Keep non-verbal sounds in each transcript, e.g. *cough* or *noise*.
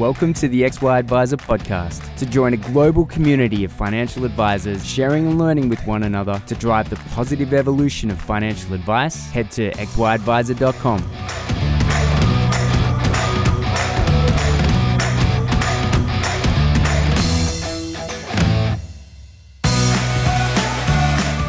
Welcome to the XY Advisor podcast. To join a global community of financial advisors sharing and learning with one another to drive the positive evolution of financial advice, head to xyadvisor.com.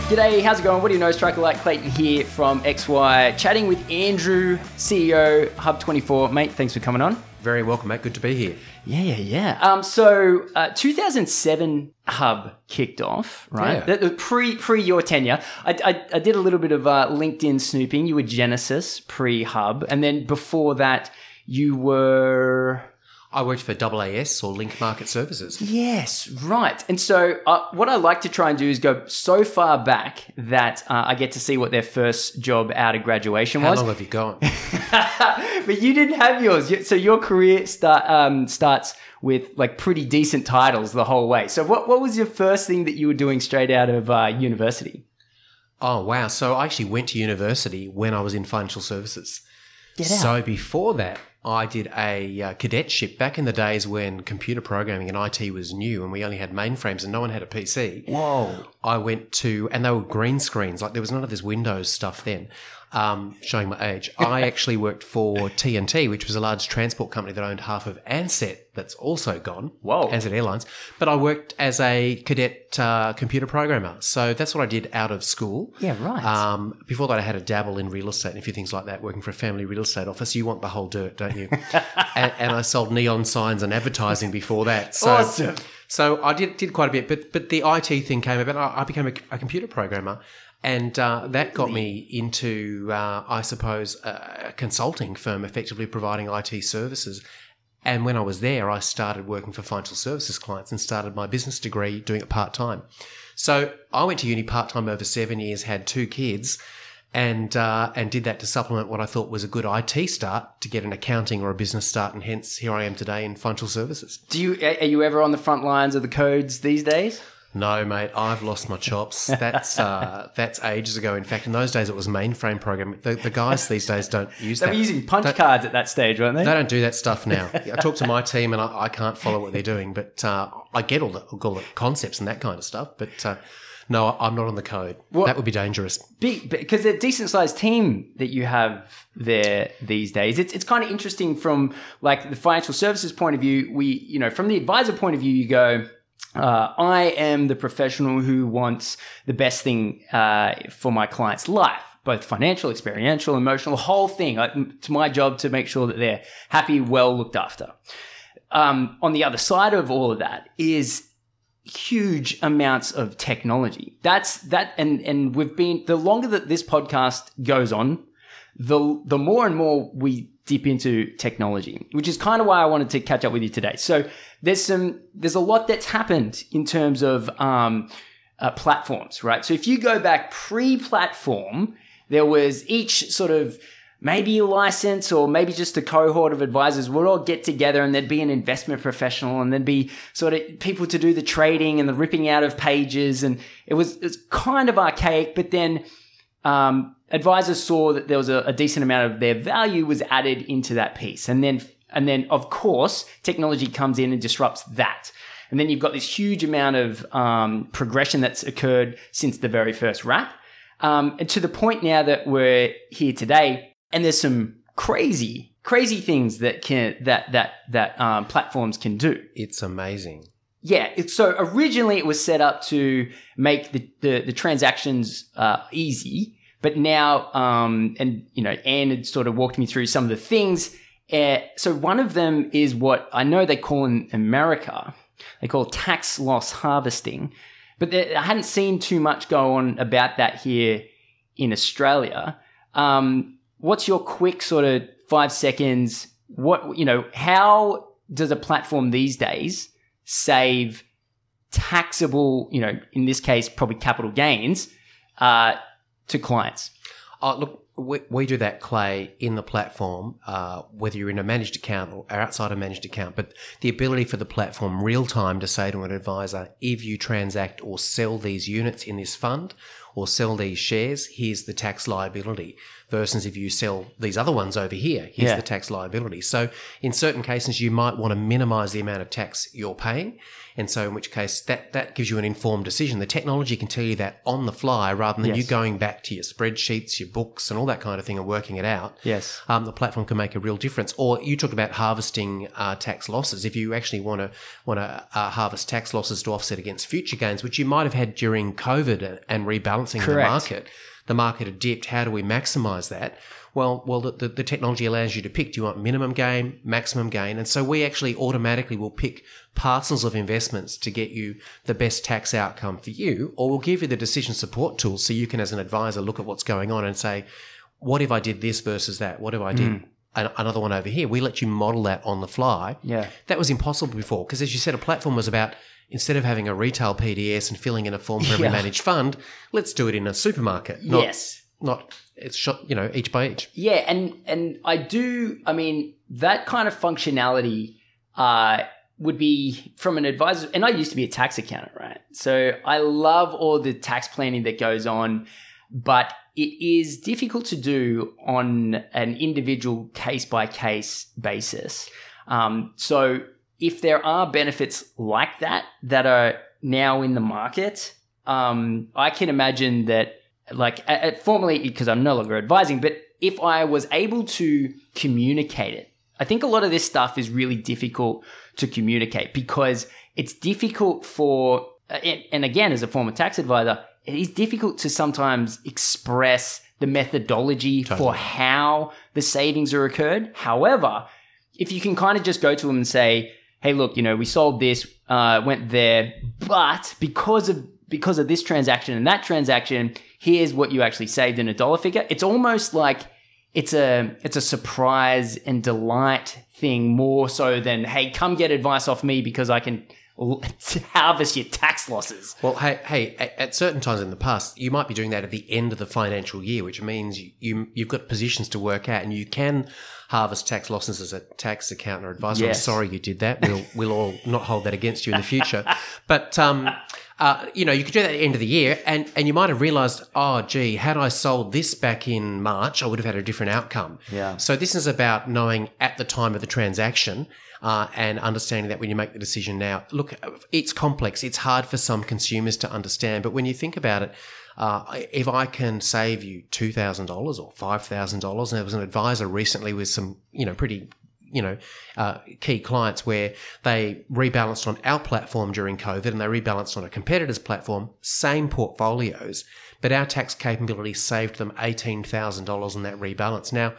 G'day, how's it going? What do you know? Striker Like Clayton here from XY, chatting with Andrew, CEO Hub24. Mate, thanks for coming on. Very welcome, mate. Good to be here. Yeah, yeah, yeah. Um, so uh, 2007 Hub kicked off, right? Yeah. Pre pre your tenure, I, I, I did a little bit of uh, LinkedIn snooping. You were Genesis pre Hub, and then before that, you were I worked for AAS or Link Market Services. Yes, right. And so, uh, what I like to try and do is go so far back that uh, I get to see what their first job out of graduation was. How long have you gone? *laughs* but you didn't have yours. So your career start um, starts with like pretty decent titles the whole way. So what what was your first thing that you were doing straight out of uh, university? oh, wow. So I actually went to university when I was in financial services. Get out. So before that, I did a uh, cadetship back in the days when computer programming and IT was new and we only had mainframes and no one had a PC. Whoa. I went to, and they were green screens. Like there was none of this Windows stuff then. Um, showing my age, *laughs* I actually worked for TNT, which was a large transport company that owned half of Ansett, that's also gone. Whoa. Ansett Airlines. But I worked as a cadet uh, computer programmer, so that's what I did out of school. Yeah, right. Um, before that, I had a dabble in real estate and a few things like that. Working for a family real estate office, you want the whole dirt, don't you? *laughs* and, and I sold neon signs and advertising before that. So, Awesome. so I did did quite a bit, but but the IT thing came about. I, I became a, a computer programmer, and uh, that got me into, uh, I suppose, a consulting firm, effectively providing IT services. And when I was there, I started working for financial services clients and started my business degree doing it part time. So I went to uni part time over seven years, had two kids, and uh, and did that to supplement what I thought was a good IT start to get an accounting or a business start, and hence here I am today in financial services. Do you are you ever on the front lines of the codes these days? No, mate, I've lost my chops. *laughs* That's uh, that's ages ago. In fact, in those days it was mainframe programming. The, the guys these days don't *laughs* use that. They that. were using punch They- cards at that stage, weren't they? They don't do that stuff now. *laughs* I talk to my team and I, I can't follow what they're doing, but uh, I get all the, all the concepts and that kind of stuff. But uh, no, I'm not on the code. Well, that would be dangerous. because a decent sized team that you have there these days. It's it's kind of interesting from like the financial services point of view. We you know from the advisor point of view, you go. Uh, I am the professional who wants the best thing uh, for my client's life, both financial, experiential, emotional, the whole thing. Like, it's my job to make sure that they're happy, well looked after. Um, on the other side of all of that is huge amounts of technology. That's that, and and we've been the longer that this podcast goes on, the the more and more we dip into technology, which is kind of why I wanted to catch up with you today. So there's some there's a lot that's happened in terms of um, uh, platforms, right? So if you go back pre-platform, there was each sort of maybe a license or maybe just a cohort of advisors would all get together and there'd be an investment professional and there'd be sort of people to do the trading and the ripping out of pages and it was it's kind of archaic but then um, advisors saw that there was a, a decent amount of their value was added into that piece and then and then of course technology comes in and disrupts that and then you've got this huge amount of um, progression that's occurred since the very first wrap um, and to the point now that we're here today, and there's some crazy, crazy things that can that that that um, platforms can do. It's amazing. Yeah, it's so originally it was set up to make the the, the transactions uh, easy, but now um, and you know Anne had sort of walked me through some of the things. Uh, so one of them is what I know they call in America, they call tax loss harvesting, but there, I hadn't seen too much go on about that here in Australia. Um, what's your quick sort of five seconds? What you know? How does a platform these days save taxable? You know, in this case, probably capital gains uh, to clients. Oh, look, we, we do that, Clay, in the platform, uh, whether you're in a managed account or outside a managed account. But the ability for the platform real time to say to an advisor, if you transact or sell these units in this fund or sell these shares, here's the tax liability versus if you sell these other ones over here, here's Yeah. the tax liability. So in certain cases, you might want to minimize the amount of tax you're paying. And so in which case that, that gives you an informed decision. The technology can tell you that on the fly rather than you going back to your spreadsheets, your books and all that kind of thing and working it out Yes. um, the platform can make a real difference. Or you talk about harvesting uh, tax losses. If you actually want to want to uh, harvest tax losses to offset against future gains, which you might have had during COVID and- and rebalancing the market, the market had dipped. How do we maximise that? Well, well, the, the, technology allows you to pick. Do you want minimum gain, maximum gain? And so we actually automatically will pick parcels of investments to get you the best tax outcome for you, or we'll give you the decision support tools so you can, as an advisor, look at what's going on and say, what if I did this versus that? What if I did hmm. an- another one over here? We let you model that on the fly. Yeah. That was impossible before because, as you said, a platform was about instead of having a retail PDS and filling in a form for every Yeah. managed fund, let's do it in a supermarket. Not, yes. Not it's shot, you know, each by each. Yeah, and and I do. I mean, that kind of functionality uh, would be from an advisor. And I used to be a tax accountant, right? So I love all the tax planning that goes on, but it is difficult to do on an individual case by case basis. Um, so if there are benefits like that that are now in the market, um, I can imagine that like formerly because I'm no longer advising, but if I was able to communicate it, I think a lot of this stuff is really difficult to communicate because it's difficult for and, and again as a former tax advisor, it is difficult to sometimes express the methodology for how the savings are occurred. However, if you can kind of just go to them and say, "Hey, look, you know, we sold this, uh, went there, but because of because of this transaction and that transaction, here's what you actually saved in a dollar figure." It's almost like it's a it's a surprise and delight thing more so than, "Hey, come get advice off me because I can *laughs* harvest your tax losses." Well, hey, hey, at, certain times in the past, you might be doing that at the end of the financial year, which means you, you you've got positions to work out, and you can harvest tax losses as a tax accountant or advisor. Yes. I'm sorry you did that. We'll we'll all not hold that against you in the future. *laughs* but um, uh, you know, you could do that at the end of the year, and and you might have realised, oh, gee, had I sold this back in March, I would have had a different outcome. Yeah. So this is about knowing at the time of the transaction. Uh, and understanding that when you make the decision now, look, it's complex. It's hard for some consumers to understand. But when you think about it, uh, if I can save you two thousand dollars or five thousand dollars, and there was an advisor recently with some, you know, pretty, you know, uh, key clients where they rebalanced on our platform during COVID and they rebalanced on a competitor's platform, same portfolios, but our tax capability saved them eighteen thousand dollars on that rebalance. Now.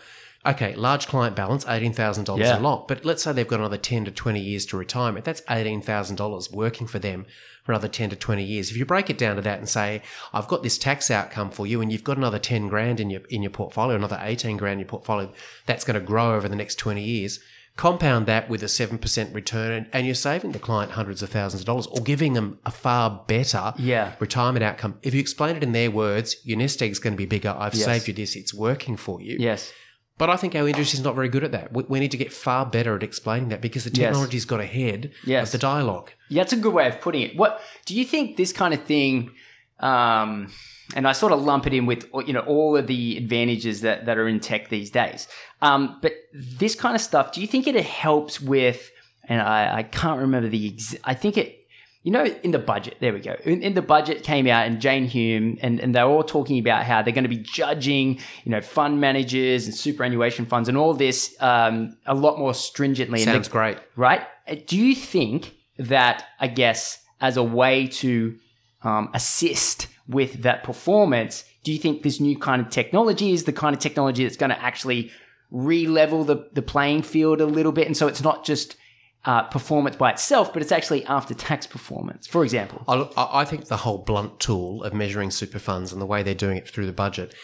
Okay, large client balance, $18,000 Yeah. a lot. But let's say they've got another 10 to 20 years to retirement. That's $18,000 working for them for another 10 to 20 years. If you break it down to that and say, I've got this tax outcome for you and you've got another 10 grand in your, in your portfolio, another 18 grand in your portfolio, that's going to grow over the next 20 years. Compound that with a 7% return and you're saving the client hundreds of thousands of dollars or giving them a far better Yeah. retirement outcome. If you explain it in their words, your nest egg's going to be bigger. I've Yes. saved you this. It's working for you. Yes. But I think our industry is not very good at that. We, we need to get far better at explaining that because the Yes. technology's got ahead Yes. of the dialogue. Yeah, that's a good way of putting it. What do you think this kind of thing? Um, and I sort of lump it in with you know all of the advantages that that are in tech these days. Um, but this kind of stuff, do you think it helps with? And I, I can't remember the. Ex- I think it. You know, in the budget, there we go. In, in the budget came out, and Jane Hume, and, and they're all talking about how they're going to be judging, you know, fund managers and superannuation funds and all this um, a lot more stringently. And Sounds the- great. right? Uh, Do you think that, I guess, as a way to um, assist with that performance, do you think this new kind of technology is the kind of technology that's going to actually re-level the, the playing field a little bit? And so it's not just uh, performance by itself, but it's actually after-tax performance, for example. I, I think the whole blunt tool of measuring super funds and the way they're doing it through the budget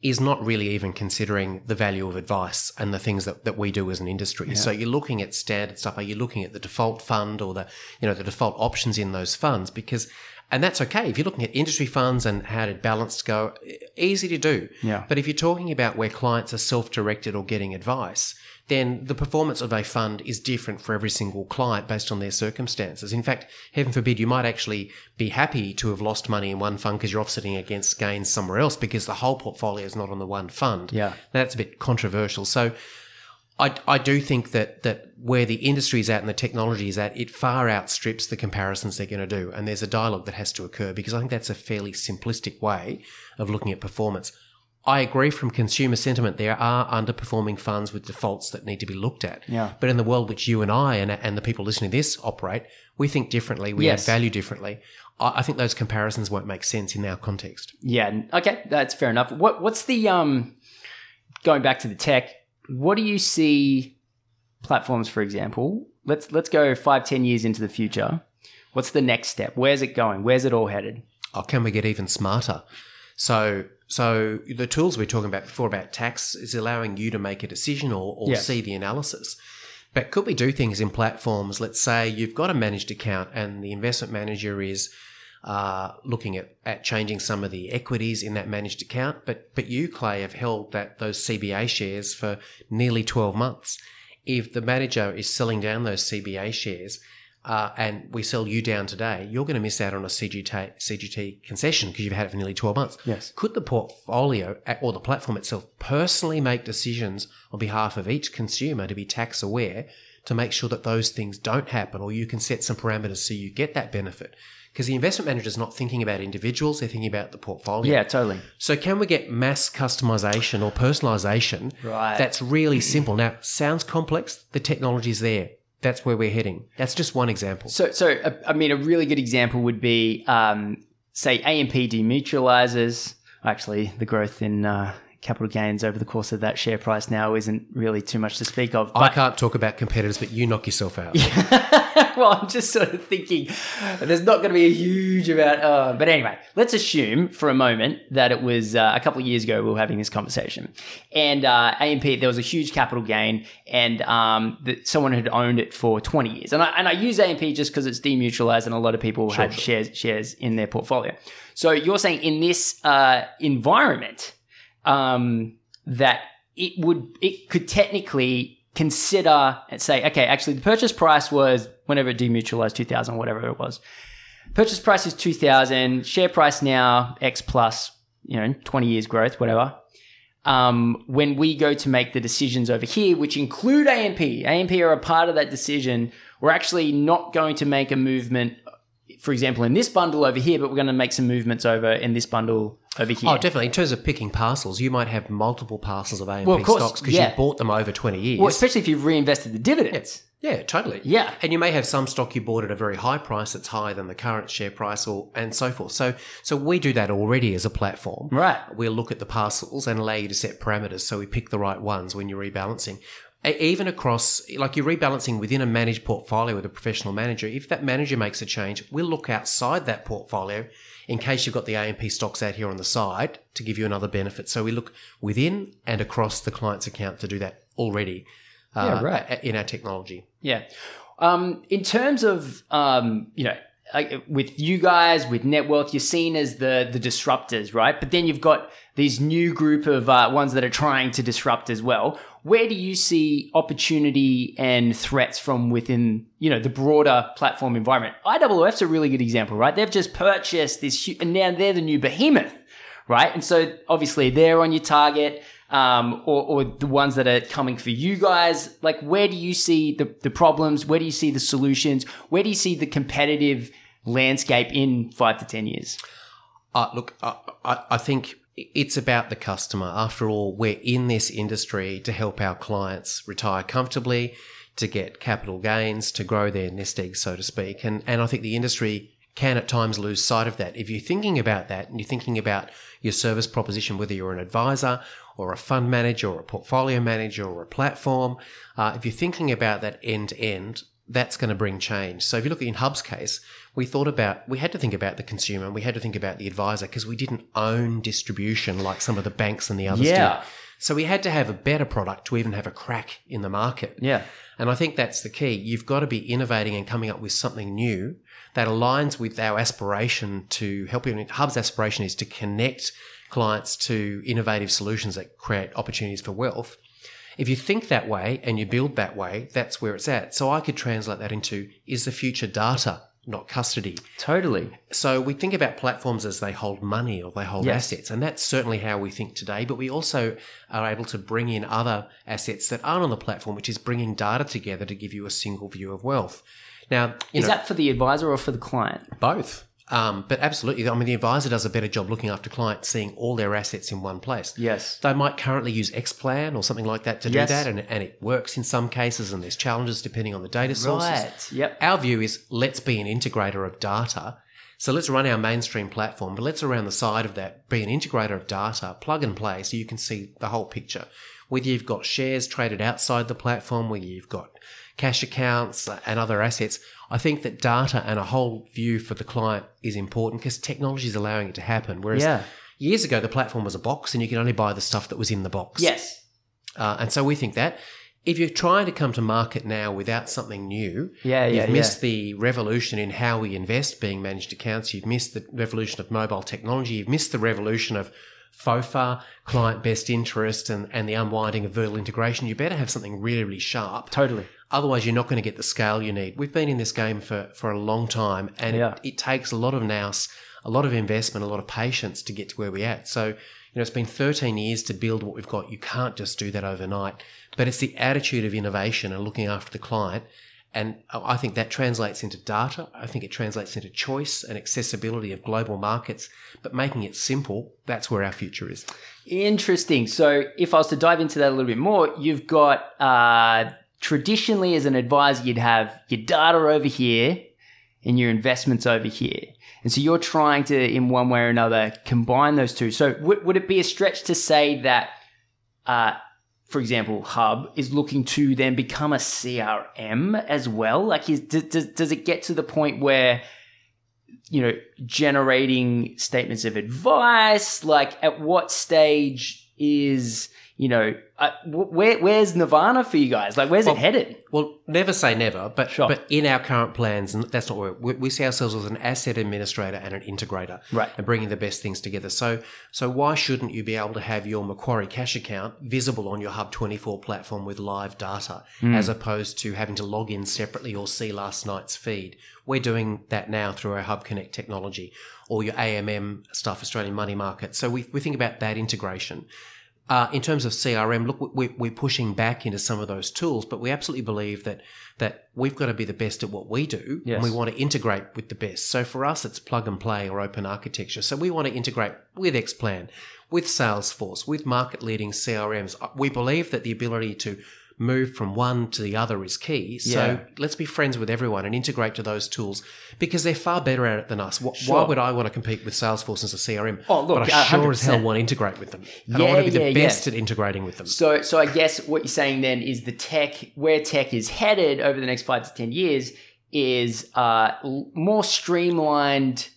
is not really even considering the value of advice and the things that, that we do as an industry. So you're looking at standard stuff. Are you looking at the default fund or the, you know, the default options in those funds? Because And that's okay. If you're looking at industry funds and how did balance go, easy to do. Yeah. But if you're talking about where clients are self directed or getting advice, then the performance of a fund is different for every single client based on their circumstances. In fact, heaven forbid, you might actually be happy to have lost money in one fund because you're offsetting against gains somewhere else because the whole portfolio is not on the one fund. Yeah. That's a bit controversial. So I, I do think that, that where the industry is at and the technology is at, it far outstrips the comparisons they're going to do. And there's a dialogue that has to occur because I think that's a fairly simplistic way of looking at performance. I agree from consumer sentiment, there are underperforming funds with defaults that need to be looked at. Yeah. But in the world which you and I and, and the people listening to this operate, we think differently, we Yes. add value differently. I, I think those comparisons won't make sense in our context. Yeah. Okay, that's fair enough. What what's the um going back to the tech? What do you see platforms, for example? Let's let's go five, ten years into the future. What's the next step? Where's it going? Where's it all headed? oh, can we get even smarter? So, so the tools we are talking about before about tax is allowing you to make a decision or, or Yes. see the analysis. But could we do things in platforms? Let's say you've got a managed account and the investment manager is uh, looking at, at changing some of the equities in that managed account, but but you, Clay, have held that those CBA shares for nearly twelve months. If the manager is selling down those CBA shares, uh, and we sell you down today, you're going to miss out on a CGT, CGT concession because you've had it for nearly 12 months. Yes. Could the portfolio uh, or the platform itself personally make decisions on behalf of each consumer to be tax aware to make sure that those things don't happen or you can set some parameters so you get that benefit? Because the investment manager is not thinking about individuals, they're thinking about the portfolio. Yeah, totally. So can we get mass customization or personalization Right. that's really simple? Now, sounds complex, the technology's there. That's where we're heading. That's just one example. So, so uh, I mean, a really good example would be, um, say, AMP demutualizers. Actually, the growth in uh, capital gains over the course of that share price now isn't really too much to speak of. I can't talk about competitors, but you knock yourself out. *laughs* well, I'm just sort of thinking there's not going to be a huge amount. Uh, but anyway, let's assume for a moment that it was uh, a couple of years ago we were having this conversation, and uh, AMP there was a huge capital gain, and um, that someone had owned it for 20 years, and I and I use AMP just because it's demutualized, and a lot of people had shares shares in their portfolio. So you're saying in this uh, environment um, that it would it could technically consider and say, okay, actually the purchase price was whenever it demutualized two thousand, whatever it was. Purchase price is two thousand. Share price now X plus, you know, twenty years growth, whatever. Um, when we go to make the decisions over here, which include AMP, AMP are a part of that decision. We're actually not going to make a movement, for example, in this bundle over here, but we're going to make some movements over in this bundle over here. Oh, definitely. In terms of picking parcels, you might have multiple parcels of AMP Well, of course, stocks because yeah. you bought them over 20 years. Well, especially if you've reinvested the dividends. yeah, totally. Yeah. And you may have some stock you bought at a very high price that's higher than the current share price or and so forth. So so we do that already as a platform. Right. We'll look at the parcels and allow you to set parameters so we pick the right ones when you're rebalancing. Even across, like you're rebalancing within a managed portfolio with a professional manager, if that manager makes a change, we'll look outside that portfolio in case you've got the AMP stocks out here on the side to give you another benefit. So we look within and across the client's account to do that already uh, Yeah, right. in our technology. Yeah. Um, in terms of, um, you know, with you guys, with Netwealth, you're seen as the the disruptors, right? But then you've got these new group of uh, ones that are trying to disrupt as well. Where do you see opportunity and threats from within, you know, the broader platform environment? IOOF's a really good example, right? They've just purchased this, and now they're the new behemoth, right? And so obviously they're on your target, um, or, or the ones that are coming for you guys. Like, where do you see the, the problems? Where do you see the solutions? Where do you see the competitive landscape in five to 10 years? Uh, look, I, I, I think it's about the customer. After all, we're in this industry to help our clients retire comfortably, to get capital gains, to grow their nest egg, so to speak. And, and I think the industry can at times lose sight of that. If you're thinking about that and you're thinking about your service proposition, whether you're an advisor or a fund manager or a portfolio manager or a platform, uh, if you're thinking about that end to end, that's going to bring change. So if you look at in Hub's case, we thought about we had to think about the consumer and we had to think about the advisor because we didn't own distribution like some of the banks and the others Yeah. do. So we had to have a better product to even have a crack in the market. Yeah. And I think that's the key. You've got to be innovating and coming up with something new that aligns with our aspiration to help you. Hub's aspiration is to connect clients to innovative solutions that create opportunities for wealth. If you think that way and you build that way, that's where it's at. So I could translate that into is the future data, not custody. Totally. So we think about platforms as they hold money or they hold Yes. assets, and that's certainly how we think today. But we also are able to bring in other assets that aren't on the platform, which is bringing data together to give you a single view of wealth. Now, you Is know, that for the advisor or for the client? both. Um, but absolutely, I mean, the advisor does a better job looking after clients, seeing all their assets in one place. Yes. They might currently use Xplan or something like that to Yes. do that, and, and it works in some cases, and there's challenges depending on the data sources. Right. Yep. Our view is let's be an integrator of data. So let's run our mainstream platform, but let's around the side of that be an integrator of data, plug and play, so you can see the whole picture. Whether you've got shares traded outside the platform, whether you've got cash accounts uh, and other assets, I think that data and a whole view for the client is important because technology is allowing it to happen. Whereas Yeah. years ago, the platform was a box and you could only buy the stuff that was in the box. Yes. Uh, and so we think that if you're trying to come to market now without something new, Yeah, yeah, you've yeah. missed the revolution in how we invest being managed accounts. You've missed the revolution of mobile technology. You've missed the revolution of FOFA, client best interest, and, and the unwinding of vertical integration. You better have something really, really sharp. Totally. Otherwise, you're not going to get the scale you need. We've been in this game for, for a long time, and Yeah. it, it takes a lot of nous, a lot of investment, a lot of patience to get to where we're at. So, you know, it's been 13 years to build what we've got. You can't just do that overnight. But it's the attitude of innovation and looking after the client. And I think that translates into data. I think it translates into choice and accessibility of global markets. But making it simple, that's where our future is. Interesting. So, if I was to dive into that a little bit more, you've got uh, traditionally as an advisor, you'd have your data over here and your investments over here. And so you're trying to, in one way or another, combine those two. So, would, would it be a stretch to say that, uh, for example, Hub is looking to then become a CRM as well? Like, is, does, does it get to the point where you know, generating statements of advice? Like, at what stage is, you know, uh, where where's Nirvana for you guys? Like, where's Well, it headed? Well, never say never, but Sure. but in our current plans, and that's not where we, we see ourselves as an asset administrator and an integrator, Right. And bringing the best things together. So so why shouldn't you be able to have your Macquarie cash account visible on your Hub twenty four platform with live data, as opposed to having to log in separately or see last night's feed? We're doing that now through our Hub Connect technology or your AMM stuff, Australian Money Market. So we we think about that integration. Uh, in terms of CRM, look, we, we're pushing back into some of those tools, but we absolutely believe that that we've got to be the best at what we do, Yes. and we want to integrate with the best. So for us, it's plug and play or open architecture. So we want to integrate with Xplan, with Salesforce, with market leading CRMs. Uh, We believe that the ability to move from one to the other is key. So Yeah. let's be friends with everyone and integrate to those tools because they're far better at it than us. Why Sure. would I want to compete with Salesforce as a CRM? Oh, look, but I sure as hell want to integrate with them. And Yeah, I want to be the yeah, best yeah. at integrating with them. So, so I guess what you're saying then is the tech, where tech is headed over the next five to ten years, is uh, more streamlined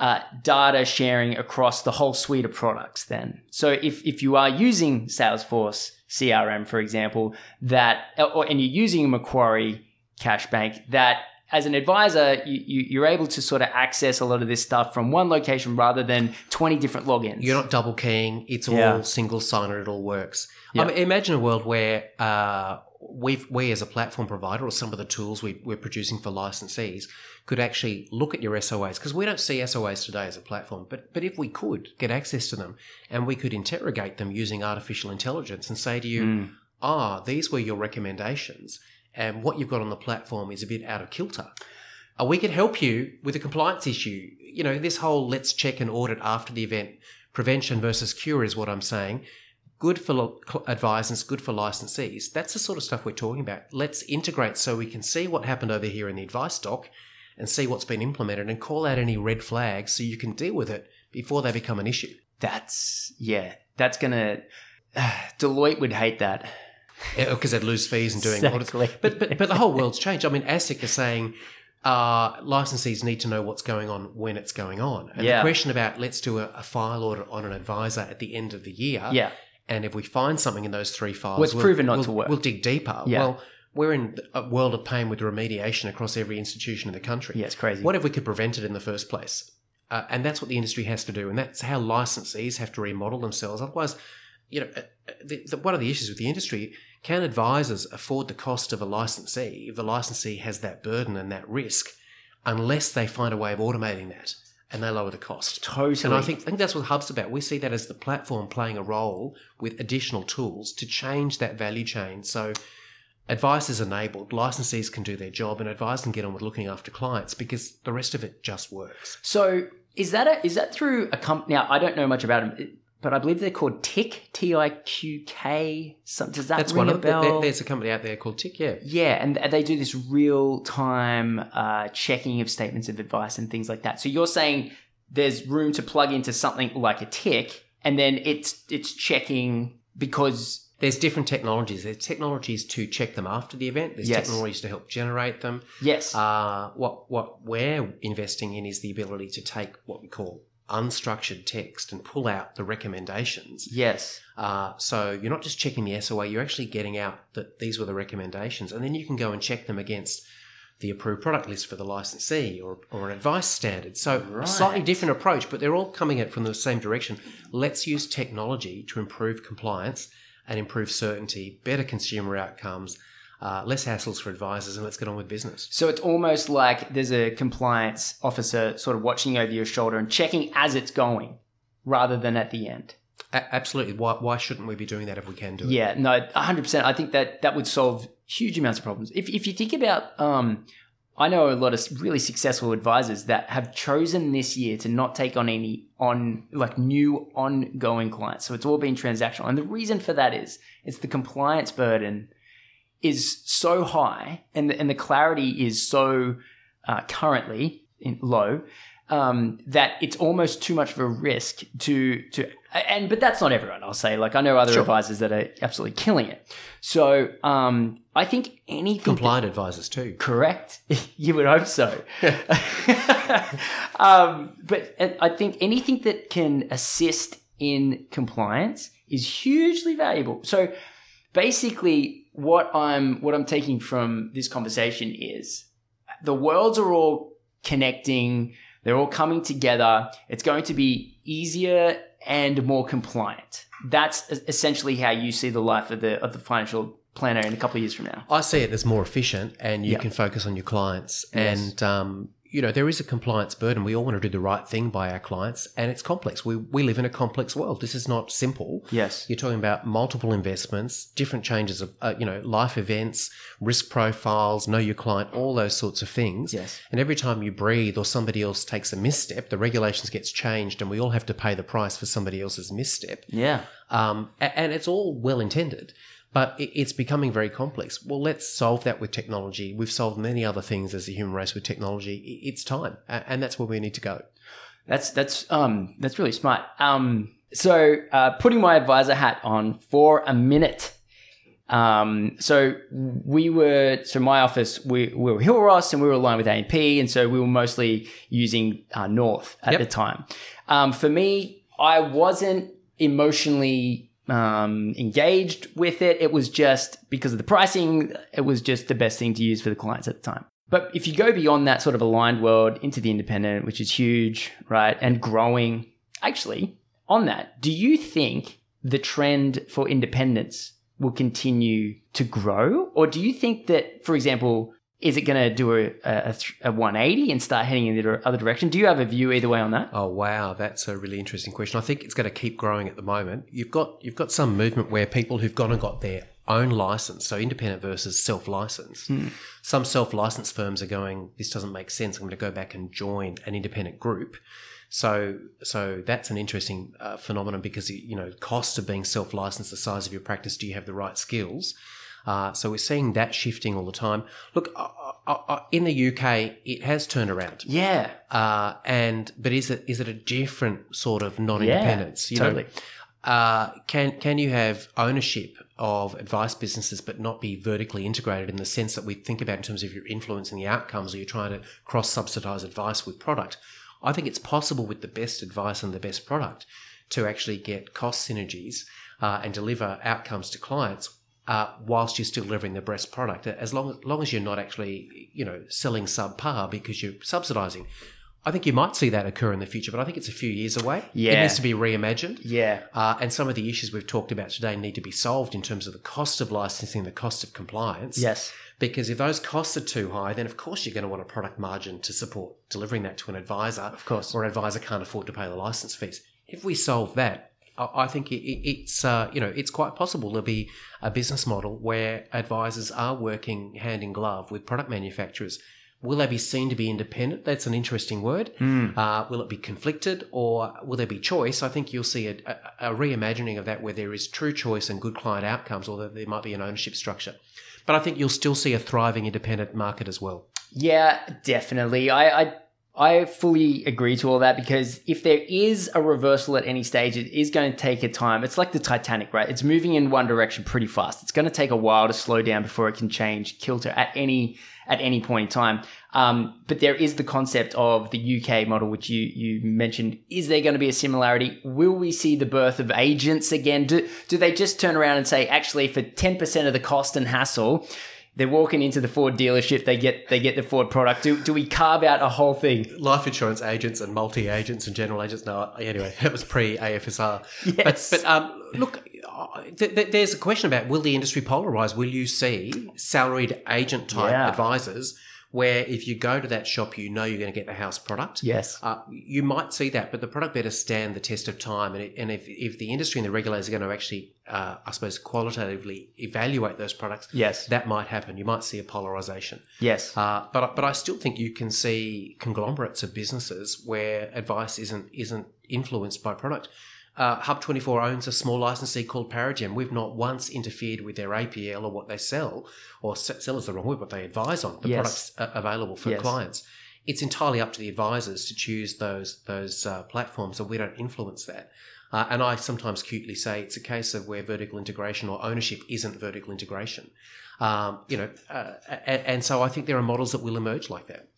uh, data sharing across the whole suite of products. Then, so if if you are using Salesforce CRM, for example, that or, and you're using Macquarie Cash Bank, that as an advisor, you, you're able to sort of access a lot of this stuff from one location rather than 20 different logins. You're not double keying. It's all Yeah. single sign-on. It all works. Yeah. I mean, imagine a world where uh, we we as a platform provider or some of the tools we, we're producing for licensees could actually look at your SOAs because we don't see SOAs today as a platform. But but if we could get access to them and we could interrogate them using artificial intelligence and say to you, Mm. ah, these were your recommendations, and what you've got on the platform is a bit out of kilter. Uh, we could help you with a compliance issue. You know, this whole let's check and audit after the event, prevention versus cure is what I'm saying. Good for advisors, good for licensees. That's the sort of stuff we're talking about. Let's integrate so we can see what happened over here in the advice doc and see what's been implemented and call out any red flags so you can deal with it before they become an issue. That's yeah. That's gonna. *sighs* Deloitte would hate that. Because they'd lose fees and doing Exactly. audits. But, but, but the whole world's changed. I mean, ASIC is saying uh, licensees need to know what's going on when it's going on. And Yeah. the question about let's do a, a file audit on an advisor at the end of the year Yeah. And if we find something in those three files, Well, it's proven not we'll, to work. We'll dig deeper. Yeah. Well, we're in a world of pain with remediation across every institution in the country. Yeah, it's crazy. What if we could prevent it in the first place? Uh, and that's what the industry has to do, and that's how licensees have to remodel themselves. Otherwise, you know, uh, uh, the, the, one of the issues with the industry can advisors afford the cost of a licensee if the licensee has that burden and that risk, unless they find a way of automating that and they lower the cost. Totally. And I think, I think that's what Hub's about. We see that as the platform playing a role with additional tools to change that value chain. So advice is enabled, licensees can do their job, and advice can get on with looking after clients because the rest of it just works. So is that a, is that through a company? Now I don't know much about them, but I believe they're called Tiqk T I Q K. Does that That's ring one a bell? There's a company out there called Tiqk, yeah. yeah, and they do this real time uh, checking of statements of advice and things like that. So you're saying there's room to plug into something like a Tiqk, and then it's it's checking because There's different technologies. There's technologies to check them after the event. There's Yes. technologies to help generate them. yes, Uh, what what we're investing in is the ability to take what we call unstructured text and pull out the recommendations. yes, Uh, so you're not just checking the SOA, you're actually getting out that these were the recommendations, and then you can go and check them against the approved product list for the licensee or, or an advice standard. So Right. a slightly different approach, but they're all coming at it from the same direction. Let's use technology to improve compliance and improve certainty, better consumer outcomes, uh, less hassles for advisors, and let's get on with business. So it's almost like there's a compliance officer sort of watching over your shoulder and checking as it's going rather than at the end. A- absolutely. Why, why shouldn't we be doing that if we can do it? Yeah, no, 100%. I think that that would solve huge amounts of problems. If, if you think about, um, I know a lot of really successful advisors that have chosen this year to not take on any on like new ongoing clients. So it's all been transactional. And the reason for that is it's the compliance burden is so high and the, and the clarity is so uh, currently in, low um, that it's almost too much of a risk to to and but that's not everyone. I'll say like I know other Sure. advisors that are absolutely killing it. So um, I think anything that- Compliant advisors too. Correct. *laughs* you would hope so. *laughs* um, but I think anything that can assist in compliance is hugely valuable. So basically, what I'm what I'm taking from this conversation is the worlds are all connecting. They're all coming together. It's going to be easier and more compliant. That's essentially how you see the life of the of the financial planner in a couple of years from now. I see it as more efficient, and you Yeah. can focus on your clients. Yes. And um, you know, there is a compliance burden. We all want to do the right thing by our clients, and it's complex. We we live in a complex world. This is not simple. Yes. You're talking about multiple investments, different changes of uh, you know life events, risk profiles, know your client, all those sorts of things. Yes. And every time you breathe or somebody else takes a misstep, the regulations gets changed, and we all have to pay the price for somebody else's misstep. Yeah. Um, and it's all well intended, but it's becoming very complex. Well, let's solve that with technology. We've solved many other things as a human race with technology. It's time, and that's where we need to go. That's that's um that's really smart. Um, so uh, putting my advisor hat on for a minute. Um, so we were so my office we, we were Hill Ross and we were aligned with AMP, and so we were mostly using uh, North at Yep. the time. Um, for me, I wasn't emotionally um, engaged with it. It was just because of the pricing. It was just the best thing to use for the clients at the time. But if you go beyond that sort of aligned world into the independent, which is huge, right, and growing, actually, on that, do you think the trend for independence will continue to grow? Or do you think that, for example, is it going to do a, a, a 180 and start heading in the other direction? Do you have a view either way on that? Oh wow, that's a really interesting question. I think it's going to keep growing at the moment. You've got you've got some movement where people who've gone and got their own license, so independent versus self-license. Some self-license firms are going, this doesn't make sense. I'm going to go back and join an independent group. So, so that's an interesting uh, phenomenon because you know costs of being self-licensed, the size of your practice, do you have the right skills? Uh, so we're seeing that shifting all the time. Look, uh, uh, uh, in the UK, it has turned around. Yeah. Uh, and but is it is it a different sort of non-independence? Yeah, totally. Know, uh, can can you have ownership of advice businesses but not be vertically integrated in the sense that we think about in terms of you're influencing the outcomes or you're trying to cross subsidize advice with product? I think it's possible with the best advice and the best product to actually get cost synergies uh, and deliver outcomes to clients uh, whilst you're still delivering the best product, as long, as long as you're not actually, you know, selling subpar because you're subsidizing. I think you might see that occur in the future, but I think it's a few years away. Yeah. It needs to be reimagined. Yeah. Uh, and some of the issues we've talked about today need to be solved in terms of the cost of licensing, the cost of compliance. Yes. Because if those costs are too high, then of course you're going to want a product margin to support delivering that to an advisor. Of course. Or an advisor can't afford to pay the license fees. If we solve that, I I think it, it- it's uh, you know it's quite possible there'll be a business model where advisors are working hand in glove with product manufacturers. Will they be seen to be independent? That's an interesting word. Uh, will it be conflicted, or will there be choice? I think you'll see a, a, a reimagining of that where there is true choice and good client outcomes, although there might be an ownership structure. But I think you'll still see a thriving independent market as well. Yeah, definitely. I, I I fully agree to all that because if there is a reversal at any stage, it is going to take a time. It's like the Titanic, right? It's moving in one direction pretty fast. It's going to take a while to slow down before it can change kilter at any at any point in time. Um, but there is the concept of the UK model, which you you mentioned. Is there going to be a similarity? Will we see the birth of agents again? Do do they just turn around and say, actually, for ten percent of the cost and hassle? They're walking into the Ford dealership. They get they get the Ford product. Do, do we carve out a whole thing? Life insurance agents and multi agents and general agents. No, anyway, that was pre AFSR. Yes. But, but um, look, uh, th- th- there's a question about will the industry polarize? Will you see salaried agent type Yeah. advisors where if you go to that shop, you know you're going to get the house product? Yes. Uh, you might see that, but the product better stand the test of time. And, it, and if, if the industry and the regulators are going to actually, uh, I suppose, qualitatively evaluate those products, Yes. that might happen. You might see a polarization. Yes. Uh, but but I still think you can see conglomerates of businesses where advice isn't isn't influenced by product. Uh, Hub Twenty Four owns a small licensee called Paragem. We've not once interfered with their APL or what they sell, or se- sell is the wrong word, what they advise on the Yes. products uh, available for Yes. clients. It's entirely up to the advisors to choose those those uh, platforms, and we don't influence that. Uh, and I sometimes cutely say it's a case of where vertical integration or ownership isn't vertical integration. Um, you know, uh, and, and so I think there are models that will emerge like that.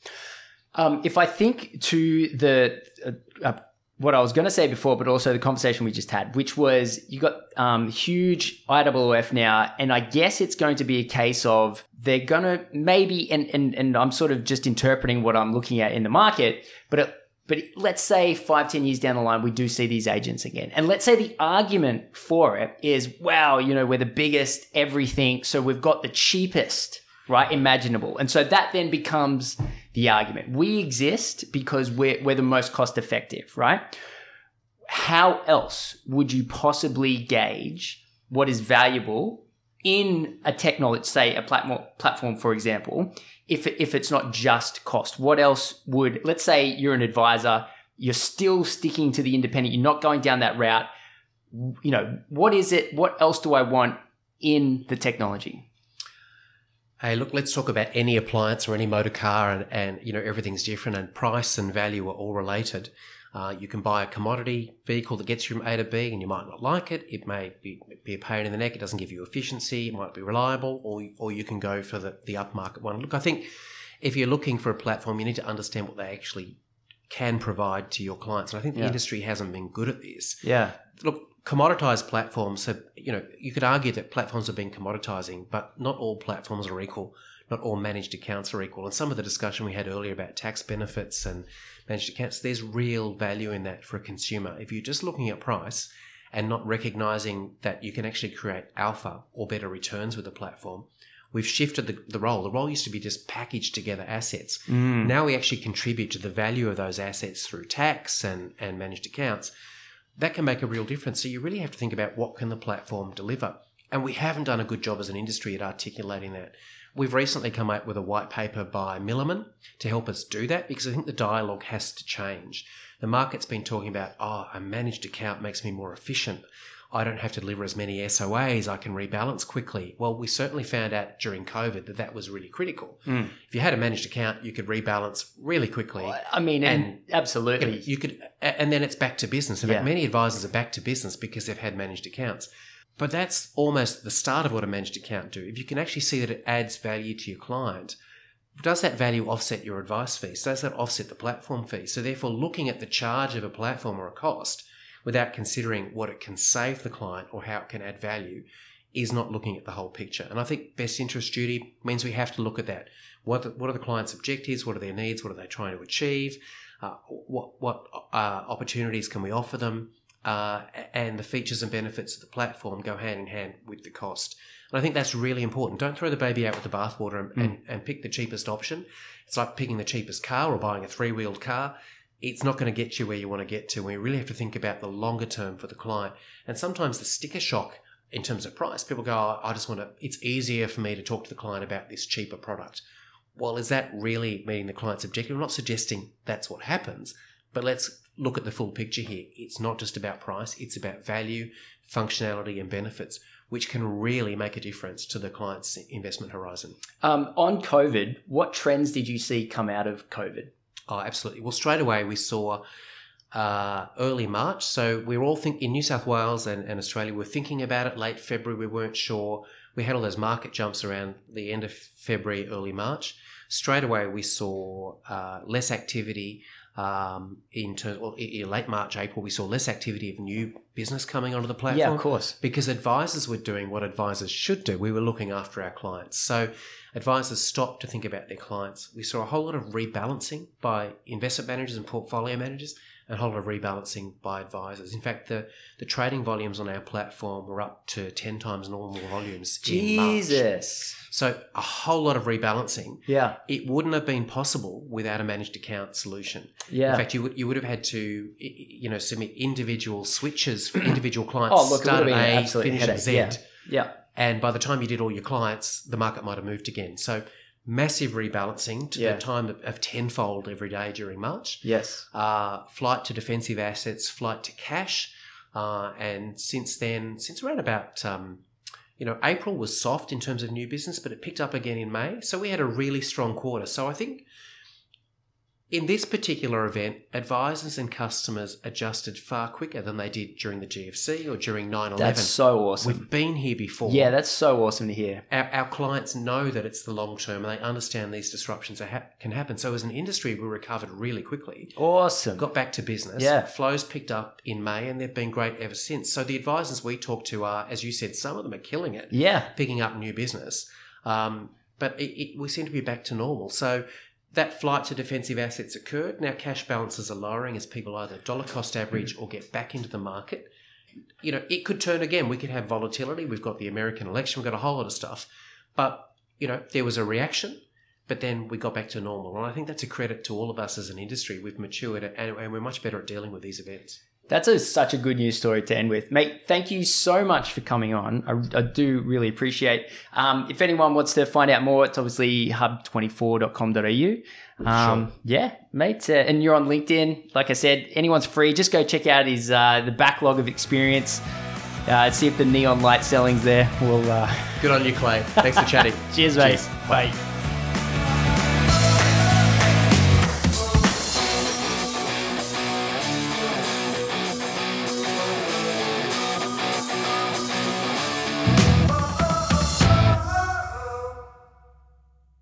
Um, if I think to the uh, uh, what I was going to say before, but also the conversation we just had, which was you got um, huge IOOF now, and I guess it's going to be a case of they're going to maybe, and, and and I'm sort of just interpreting what I'm looking at in the market, but it, but let's say five, ten years down the line, we do see these agents again, and let's say the argument for it is, wow, you know, we're the biggest everything, so we've got the cheapest right imaginable. And so that then becomes the argument. We exist because we're, we're the most cost effective right? How else would you possibly gauge what is valuable in a technology say a platform platform for example if, if it's not just cost? What else would let's say you're an advisor you're still sticking to the independent you're not going down that route. You know what is it what else do i want in the technology Hey, look, let's talk about any appliance or any motor car, and, and you know everything's different, and price and value are all related. Uh, you can buy a commodity vehicle that gets you from A to B, and you might not like it. It may be, be a pain in the neck. It doesn't give you efficiency. It might be reliable, or or you can go for the the upmarket one. Look, I think if you're looking for a platform, you need to understand what they actually can provide to your clients, and I think the Yeah. industry hasn't been good at this yeah look, commoditized platforms have, you know, you could argue that platforms have been commoditizing, but not all platforms are equal. Not all managed accounts are equal. And some of the discussion we had earlier about tax benefits and managed accounts, there's real value in that for a consumer. If you're just looking at price and not recognizing that you can actually create alpha or better returns with a platform, we've shifted the, the role. The role used to be just packaged together assets. Mm. Now we actually contribute to the value of those assets through tax and, and managed accounts that can make a real difference. So you really have to think about what can the platform deliver. And we haven't done a good job as an industry at articulating that. We've recently come out with a white paper by Milliman to help us do that because I think the dialogue has to change. The market's been talking about, oh, a managed account makes me more efficient. I don't have to deliver as many SOAs. I can rebalance quickly. Well, we certainly found out during COVID that that was really critical. Hmm. If you had a managed account, you could rebalance really quickly. I mean, and, And- absolutely. You could, and then it's back to business. In fact, Yeah. many advisors are back to business because they've had managed accounts. But that's almost the start of what a managed account do. If you can actually see that it adds value to your client, does that value offset your advice fees? Does that offset the platform fee? So therefore, looking at the charge of a platform or a cost, without considering what it can save the client or how it can add value is not looking at the whole picture. And I think best interest duty means we have to look at that. What, what are the client's objectives? What are their needs? What are they trying to achieve? Uh, what what uh, opportunities can we offer them? Uh, and the features and benefits of the platform go hand in hand with the cost. And I think that's really important. Don't throw the baby out with the bathwater and, mm. and, and pick the cheapest option. It's like picking the cheapest car or buying a three wheeled car it's not going to get you where you want to get to. We really have to think about the longer term for the client. And sometimes the sticker shock in terms of price, people go, oh, I just want to, it's easier for me to talk to the client about this cheaper product. Well, is that really meeting the client's objective? I'm not suggesting that's what happens, but let's look at the full picture here. It's not just about price, it's about value, functionality, and benefits, which can really make a difference to the client's investment horizon. Um, on COVID, what trends did you see come out of COVID? Oh, absolutely. Well, straight away we saw uh, early March. So we were all think in New South Wales and, and Australia. we are thinking about it late February. We weren't sure. We had all those market jumps around the end of February, early March. Straight away, we saw uh, less activity. Um, in terms, well, in late March, April, we saw less activity of new business coming onto the platform. Yeah, of course. Because advisors were doing what advisors should do. We were looking after our clients. So advisors stopped to think about their clients. We saw a whole lot of rebalancing by investment managers and portfolio managers a whole lot of rebalancing by advisors. In fact, the, the trading volumes on our platform were up to 10 times normal volumes Jesus. So a whole lot of rebalancing. Yeah. It wouldn't have been possible without a managed account solution. Yeah. In fact, you would, you would have had to, you know, submit individual switches for individual *clears throat* clients. oh, look, start it would have been A, finish at Z. Yeah. yeah. And by the time you did all your clients, the market might have moved again. So massive rebalancing to Yeah. the time of, of tenfold every day during March. Yes. Uh, flight to defensive assets, flight to cash. Uh, and since then, since around about, um, you know, April was soft in terms of new business, but it picked up again in May. So we had a really strong quarter. So I think in this particular event, advisors and customers adjusted far quicker than they did during the GFC or during 9 11. That's so awesome. We've been here before yeah, that's so awesome to hear. our, our clients know that it's the long term and they understand these disruptions are ha- can happen. So as an industry, we recovered really quickly, Awesome. got back to business. Yeah. Flows picked up in May and they've been great ever since. So the advisors we talk to are, as you said, some of them are killing it, yeah. picking up new business. Um, but it, it, we seem to be back to normal. So that flight to defensive assets occurred. Now cash balances are lowering as people either dollar cost average or get back into the market. You know, it could turn again. We could have volatility. We've got the American election. We've got a whole lot of stuff. But, you know, there was a reaction, but then we got back to normal. And I think that's a credit to all of us as an industry. We've matured and, we're much better at dealing with these events. That's a, such a good news story to end with. Mate, thank you so much for coming on. I, I do really appreciate um, If anyone wants to find out more, it's obviously hub24.com.au. Um, Yeah, mate. Uh, and you're on LinkedIn. Like I said, anyone's free. Just go check out his uh, the backlog of experience. Uh, see if the neon light selling's there. We'll uh, Good on you, Clay. Thanks for chatting. *laughs* cheers, mate. Bye.